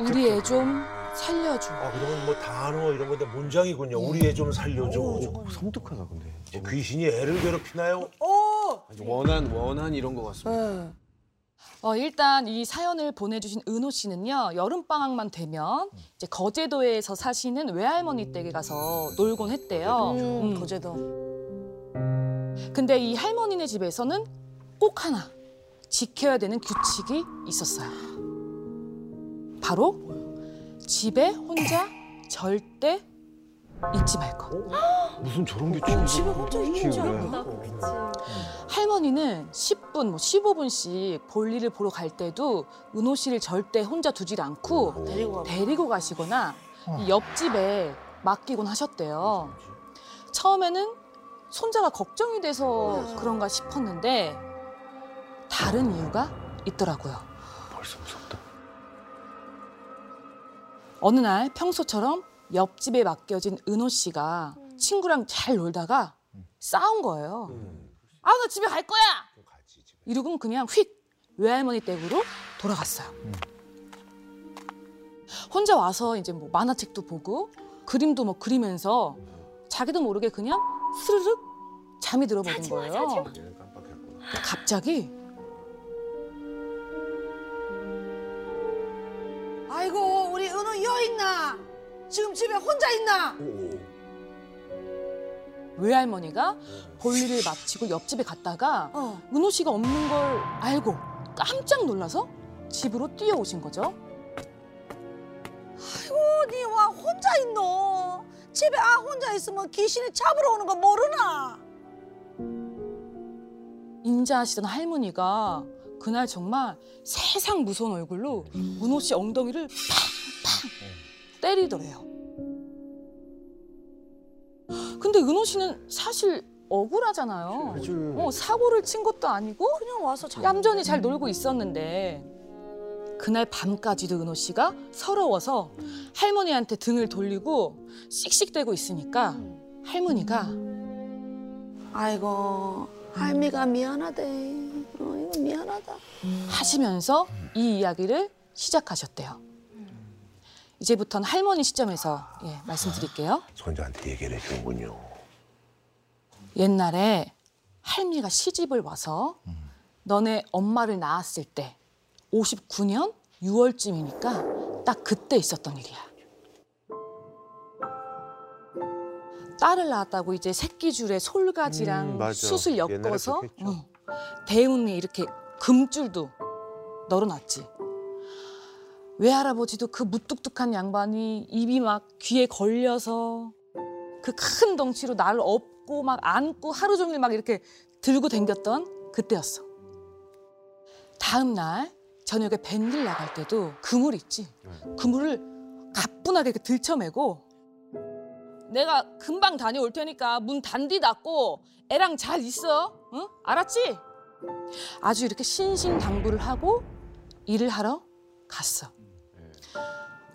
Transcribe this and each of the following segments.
우리 애 좀 살려줘. 아 그러면 뭐 단어 이런 건데 문장이군요. 우리 애 좀 살려줘. 섬뜩하다 근데. 뭐 귀신이 애를 괴롭히나요? 오! 원한 원한 이런 거 같습니다. 네. 어, 일단 이 사연을 보내주신 은호 씨는요 여름 방학만 되면 이제 거제도에서 사시는 외할머니 댁에 가서 놀곤 했대요. 음, 음. 거제도. 근데 이 할머니네 집에서는 꼭 하나 지켜야 되는 규칙이 있었어요. 바로 집에 혼자 절대 있지 말 것. 무슨 저런 규칙이 집에 혼자 있는 줄 규칙을 해? 알고. 할머니는 10분, 뭐 15분씩 볼일을 보러 갈 때도 은호 씨를 절대 혼자 두질 않고 데리고 가시거나 이 옆집에 맡기곤 하셨대요. 처음에는 손자가 걱정이 돼서 그런가 싶었는데 다른 이유가 있더라고요. 어느 날 평소처럼 옆집에 맡겨진 은호 씨가 친구랑 잘 놀다가 싸운 거예요. 아, 나 집에 갈 거야! 이러고 그냥 휙 외할머니 댁으로 돌아갔어요. 혼자 와서 이제 뭐 만화책도 보고 그림도 뭐 그리면서 자기도 모르게 그냥 스르륵 잠이 들어버린 거예요. 갑자기 지금 집에 혼자 있나? 외할머니가 볼일을 마치고 옆집에 갔다가 어. 은호 씨가 없는 걸 알고 깜짝 놀라서 집으로 뛰어오신 거죠. 니와 혼자 있노? 집에 아 혼자 있으면 귀신이 잡으러 오는 거 모르나? 인자하시던 할머니가 그날 정말 세상 무서운 얼굴로 은호 씨 엉덩이를 팡팡 때리더래요. 근데 은호 씨는 사실 억울하잖아요. 어, 사고를 친 것도 아니고 그냥 와서 자. 얌전히 잘 놀고 있었는데 그날 밤까지도 은호 씨가 서러워서 할머니한테 등을 돌리고 씩씩대고 있으니까 할머니가 아이고, 할미가 미안하대. 어, 이거 미안하다. 하시면서 이 이야기를 시작하셨대요. 이제부터는 할머니 시점에서 예, 말씀드릴게요. 손자한테 얘기를 해주는군요. 옛날에 할미가 시집을 와서 너네 엄마를 낳았을 때 59년 6월쯤이니까 딱 그때 있었던 일이야. 딸을 낳았다고 이제 새끼줄에 솔가지랑 음. 숯을 엮어서. 어, 대운에 이렇게 금줄도 널어놨지. 외할아버지도 그 무뚝뚝한 양반이 입이 막 귀에 걸려서 그 큰 덩치로 나를 업고 막 안고 하루 종일 막 이렇게 들고 댕겼던 그때였어. 다음 날 저녁에 밴들 나갈 때도 그물 있지. 그물을 가뿐하게 들쳐매고 내가 금방 다녀올 테니까 문 단디 닫고 애랑 잘 있어. 응? 알았지? 아주 이렇게 신신당부를 하고 일을 하러 갔어.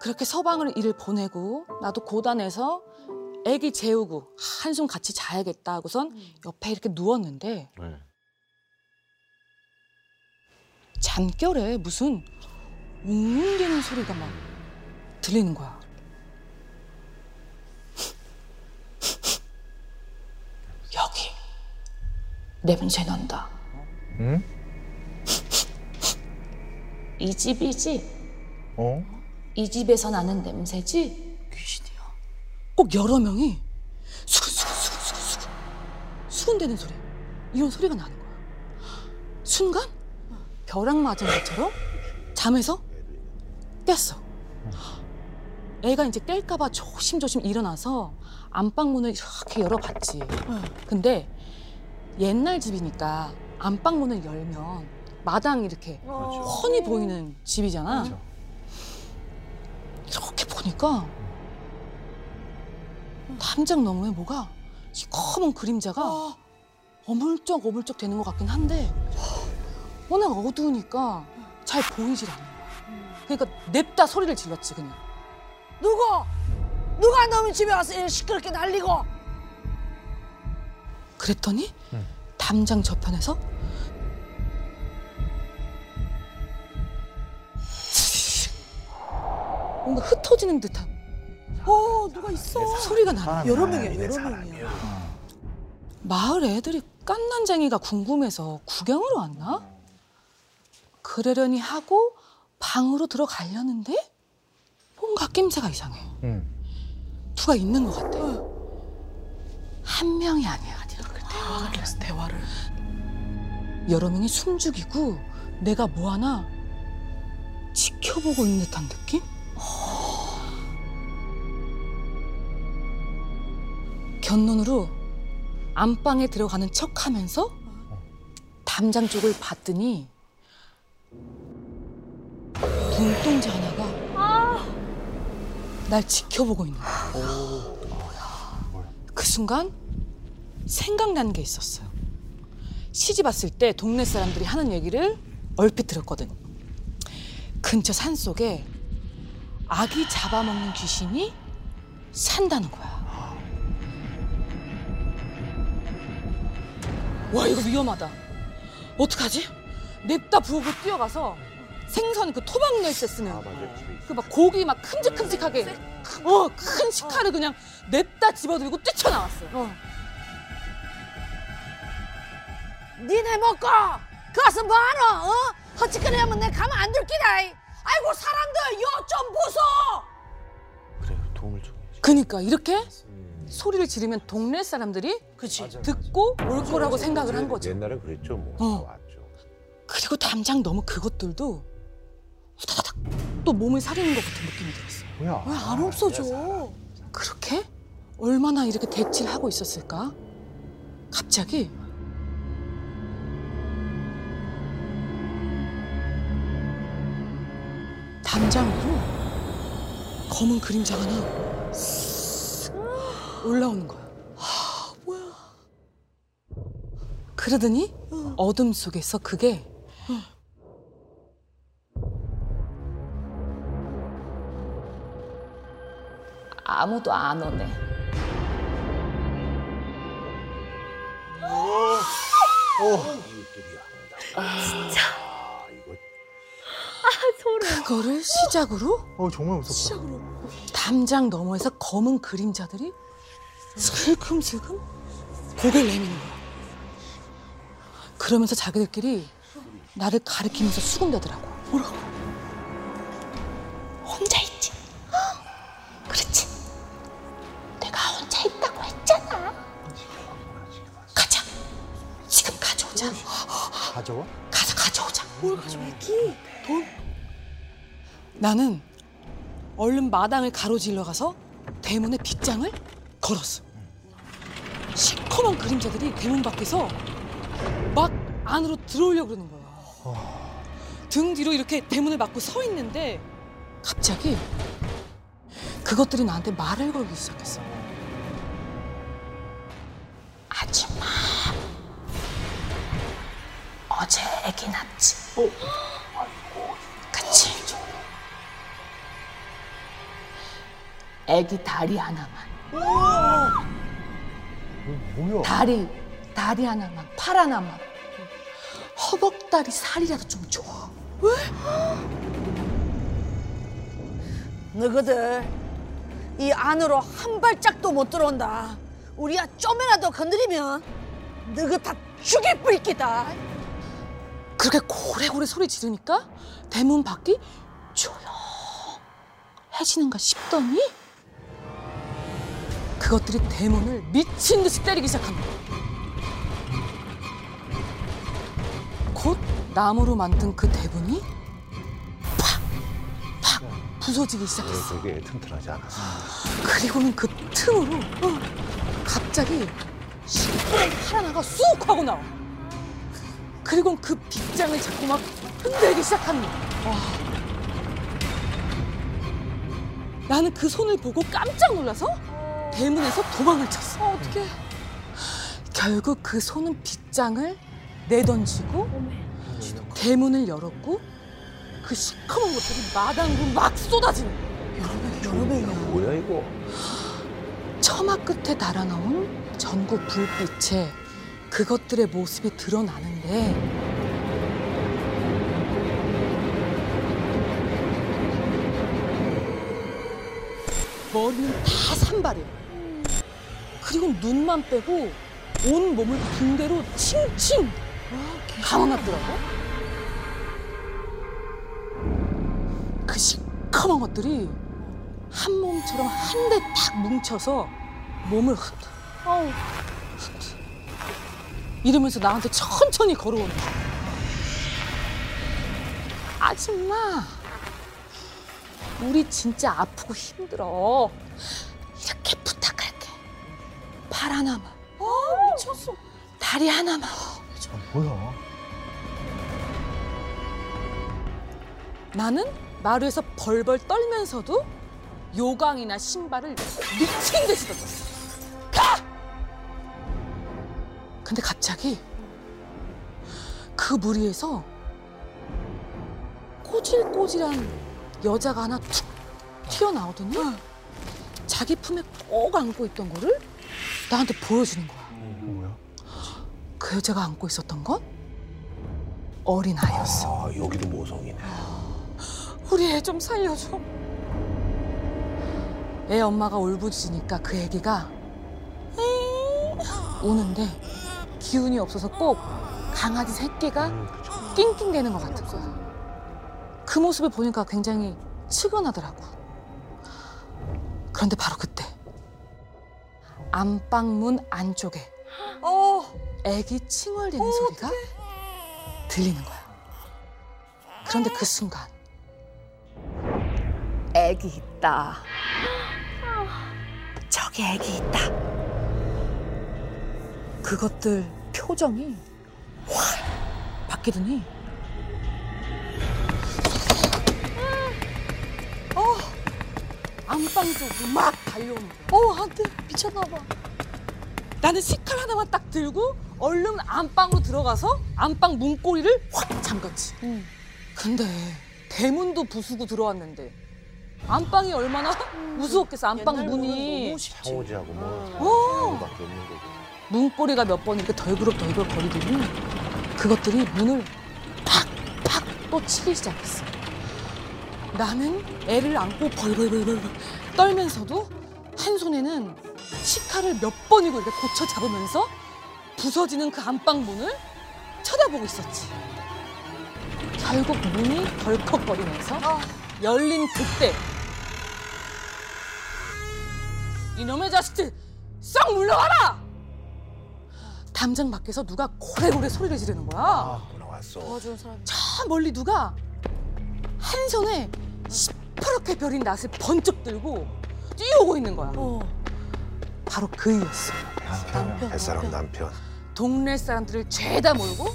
그렇게 서방을 일을 보내고 나도 고단해서 애기 재우고 한숨 같이 자야겠다 하고선 옆에 이렇게 누웠는데 네. 잠결에 무슨 웅웅대는 소리가 막 들리는 거야. 여기 냄새 난다. 응? 이 집이지? 어? 이 집에서 나는 냄새지? 귀신이야. 꼭 여러 명이 수근수근수근수근 수근대는 소리. 이런 소리가 나는 거야. 순간 벼락 맞은 것처럼 잠에서 깼어. 애가 이제 깰까봐 조심조심 일어나서 안방 문을 이렇게 열어봤지. 근데 옛날 집이니까 안방 문을 열면 마당 이렇게 훤히 보이는 집이잖아. 보니까 담장 너머에 뭐가 시커먼 그림자가 어물쩍 어물쩍 되는 것 같긴 한데 워낙 어두우니까 잘 보이질 거야. 그러니까 냅다 소리를 질렀지 그냥. 누구? 누가 너희 집에 와서 이렇게 시끄럽게 날리고? 그랬더니 담장 저편에서 뭔가 흩어지는 듯한 어 누가 있어? 소리가 나는 사람 여러 많아야 명이야 돼, 여러. 명이야. 마을 애들이 깐난쟁이가 궁금해서 구경으로 왔나? 그러려니 하고 방으로 들어가려는데 뭔가 낌새가 이상해. 응. 누가 있는 것 같아. 한 명이 아니야. 대화를 했어 대화를. 여러 명이 숨죽이고 내가 뭐 하나 지켜보고 있는 듯한 느낌? 견눈으로 안방에 들어가는 척 하면서 담장 쪽을 봤더니 눈동자 하나가 날 지켜보고 있는 거야. 그 순간 생각나는 게 있었어요. 시집 왔을 때 동네 사람들이 하는 얘기를 얼핏 들었거든. 근처 산 속에 아기 잡아먹는 귀신이 산다는 거야. 와 이거 위험하다. 어떡하지? 냅다 부엌으로 뛰어가서 생선 그 토막 낼때 쓰는 그 막 고기 막 큼직큼직하게 어 큰 식칼을 그냥 냅다 집어들고 뛰쳐나왔어. 어. 니네 먹고 가서 뭐하노? 어? 헛짓거리 하면 내 가만 안 둘 기다. 아이고 사람들 요 좀 보소. 그래 도움을 좀 해야지. 그니까 이렇게 소리를 지르면 동네 사람들이 그치. 듣고 올 거라고 생각을 한 거죠. 옛날에 그랬죠 뭐 어. 다 왔죠. 그리고 담장 너머 그것들도 후다닥 또 몸을 사리는 것 같은 느낌이 들었어요. 뭐야? 왜 안 없어져? 그렇게 얼마나 이렇게 대치를 하고 있었을까? 갑자기 담장으로 검은 그림자가 하나 쓱 올라오는 거야. 뭐야? 그러더니 어둠 속에서 그게 아무도 안 오네. 이웃들이야. 진짜. 아, 이거 그거를 시작으로 어 정말 무섭다. 담장 너머에서 검은 그림자들이 슬금슬금 고개를 내미는 거야. 그러면서 자기들끼리 나를 가리키면서 수군대더라고. 뭐라고? 혼자 있지? 그렇지. 내가 혼자 있다고 했잖아. 가자. 지금 가져오자. 가져와? 가서 가져오자. 뭘 가져올기? 돈? 나는 얼른 마당을 가로질러 가서 대문에 빗장을 걸었어. 시커먼 그림자들이 대문 밖에서 막 안으로 들어오려고 그러는 거야. 등 뒤로 이렇게 대문을 막고 서 있는데 갑자기 그것들이 나한테 말을 걸기 시작했어. 아줌마, 어제 애기 낳지? 그치? 애기 다리 하나만. 뭐야? 다리, 다리 하나만, 팔 하나만. 허벅다리 살이라도 좀 줘. 너희들 이 안으로 한 발짝도 못 들어온다. 우리야 좀이라도 건드리면 너희 다 죽일 뿌리기다. 그렇게 고래고래 소리 지르니까 대문 밖이 조용해지는가 싶더니 그것들이 대문을 미친 듯이 때리기 시작합니다. 곧 나무로 만든 그 대문이 팍! 팍! 부서지기 시작했어. 되게 튼튼하지 않았어. 그리고는 그 틈으로 어, 갑자기 하나가 쑥 하고 나와. 그리고 그 빗장을 잡고 막 흔들기 시작합니다. 와. 나는 그 손을 보고 깜짝 놀라서 대문에서 도망을 쳤어. 어떻게? 결국 그 손은 빗장을 내던지고 대문을 열었고 그 시커먼 것들이 마당으로 막 쏟아지는 거야. 여러 명이야. 뭐야 이거? 처마 끝에 달아놓은 전구 불빛에 그것들의 모습이 드러나는데 머리는 다 산발이야. 그리고 눈만 빼고 온 몸을 붕대로 칭칭 감아놨더라고. 그 시커먼 것들이 한 몸처럼 한 대 딱 뭉쳐서 몸을 흩, 흩. 이러면서 나한테 천천히 걸어오는 거야. 아줌마, 우리 진짜 아프고 힘들어. 팔 하나만. 아, 미쳤어. 다리 하나만. 아, 뭐야? 나는 마루에서 벌벌 떨면서도 요강이나 신발을 미친 듯이 던졌어. 가! 근데 갑자기 그 무리에서 꼬질꼬질한 여자가 하나 툭 튀어나오더니 자기 품에 꼭 안고 있던 거를 나한테 보여주는 거야. 뭐야? 그 여자가 안고 있었던 건 어린 아이였어. 아 여기도 모성이네. 우리 애 좀 살려줘. 애 엄마가 울부짖으니까 그 애기가 우는데 기운이 없어서 꼭 강아지 새끼가 낑낑대는 것 같은 거야. 그 모습을 보니까 굉장히 측은하더라고. 그런데 바로 그때 안방문 안쪽에 어, 애기 칭얼대는 소리가 들리는 거야. 그런데 그 순간 애기 있다. 저기 애기 있다. 그것들 표정이 확 바뀌더니 안방 쪽으로 막 달려오는 거야. 어, 한테 미쳤나 봐. 나는 식칼 하나만 딱 들고 얼른 안방으로 들어가서 안방 문고리를 확 잠갔지. 근데 대문도 부수고 들어왔는데 안방이 얼마나 무서웠겠어. 안방 문이 창호지하고 뭐 어. 창호밖에 없는 거고. 문고리가 몇 번 이렇게 덜그럭덜그럭 거리더니 그것들이 문을 팍팍 또 치기 시작했어. 나는 애를 안고 벌벌벌벌 떨면서도 한 손에는 식칼을 몇 번이고 이렇게 고쳐 잡으면서 부서지는 그 안방 문을 쳐다보고 있었지. 결국 문이 덜컥거리면서 열린 그때 이놈의 자식들 썩 물러와라! 담장 밖에서 누가 고래고래 소리를 지르는 거야. 아 나왔어. 도와주는 사람. 저 멀리 누가 한 손에 시퍼렇게 벼린 낫을 번쩍 들고 뛰어오고 있는 거야. 어. 바로 그이였어. 남편. 햇사람 남편. 동네 사람들을 죄다 몰고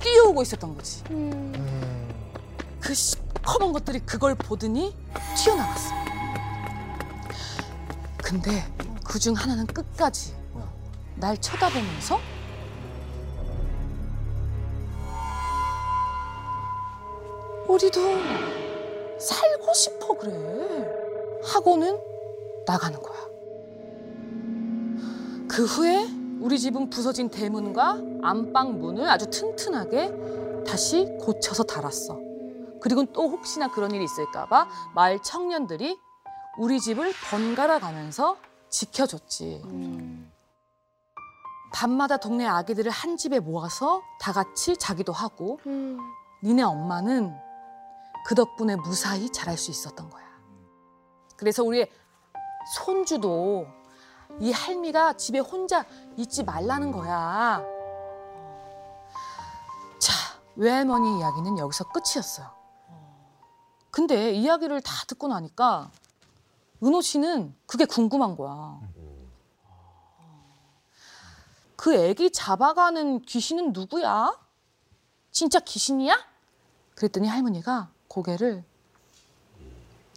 뛰어오고 있었던 거지. 음. 그 시커먼 것들이 그걸 보더니 튀어나갔어. 근데 그 중 하나는 끝까지 날 쳐다보면서 우리도 살고 싶어 그래 하고는 나가는 거야. 그 후에 우리 집은 부서진 대문과 안방 문을 아주 튼튼하게 다시 고쳐서 달았어. 그리고 또 혹시나 그런 일이 있을까봐 마을 청년들이 우리 집을 번갈아 가면서 지켜줬지. 밤마다 동네 아기들을 한 집에 모아서 다 같이 자기도 하고 음. 니네 엄마는 그 덕분에 무사히 자랄 수 있었던 거야. 그래서 우리 손주도 이 할미가 집에 혼자 있지 말라는 거야. 자, 외할머니 이야기는 여기서 끝이었어요. 근데 이야기를 다 듣고 나니까 은호 씨는 그게 궁금한 거야. 그 애기 잡아가는 귀신은 누구야? 진짜 귀신이야? 그랬더니 할머니가 고개를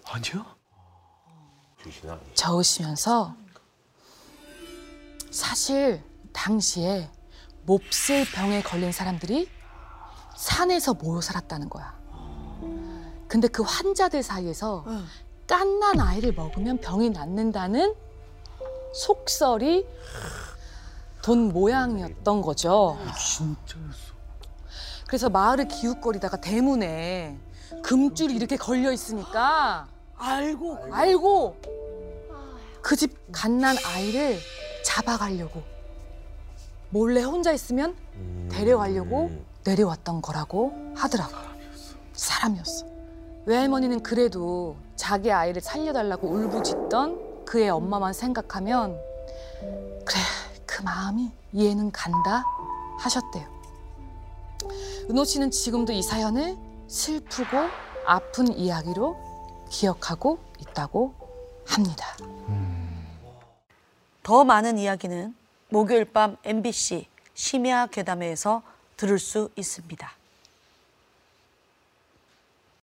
아니야? 귀신 아니야. 저으시면서 사실 당시에 몹쓸 병에 걸린 사람들이 산에서 모여 살았다는 거야. 근데 그 환자들 사이에서 응. 깐난 아이를 먹으면 병이 낫는다는 속설이 돈 모양이었던 거죠. 진짜였어. 그래서 마을을 기웃거리다가 대문에 금줄이 이렇게 걸려 있으니까 알고. 알고 그 집 갓난 아이를 잡아가려고 몰래 혼자 있으면 데려가려고 내려왔던 거라고 하더라고요. 사람이었어. 외할머니는 그래도 자기 아이를 살려달라고 울부짖던 그의 엄마만 생각하면 그래 그 마음이 이해는 간다 하셨대요. 은호 씨는 지금도 이 사연을 슬프고 아픈 이야기로 기억하고 있다고 합니다. 더 많은 이야기는 목요일 밤 MBC 심야 괴담회에서 들을 수 있습니다.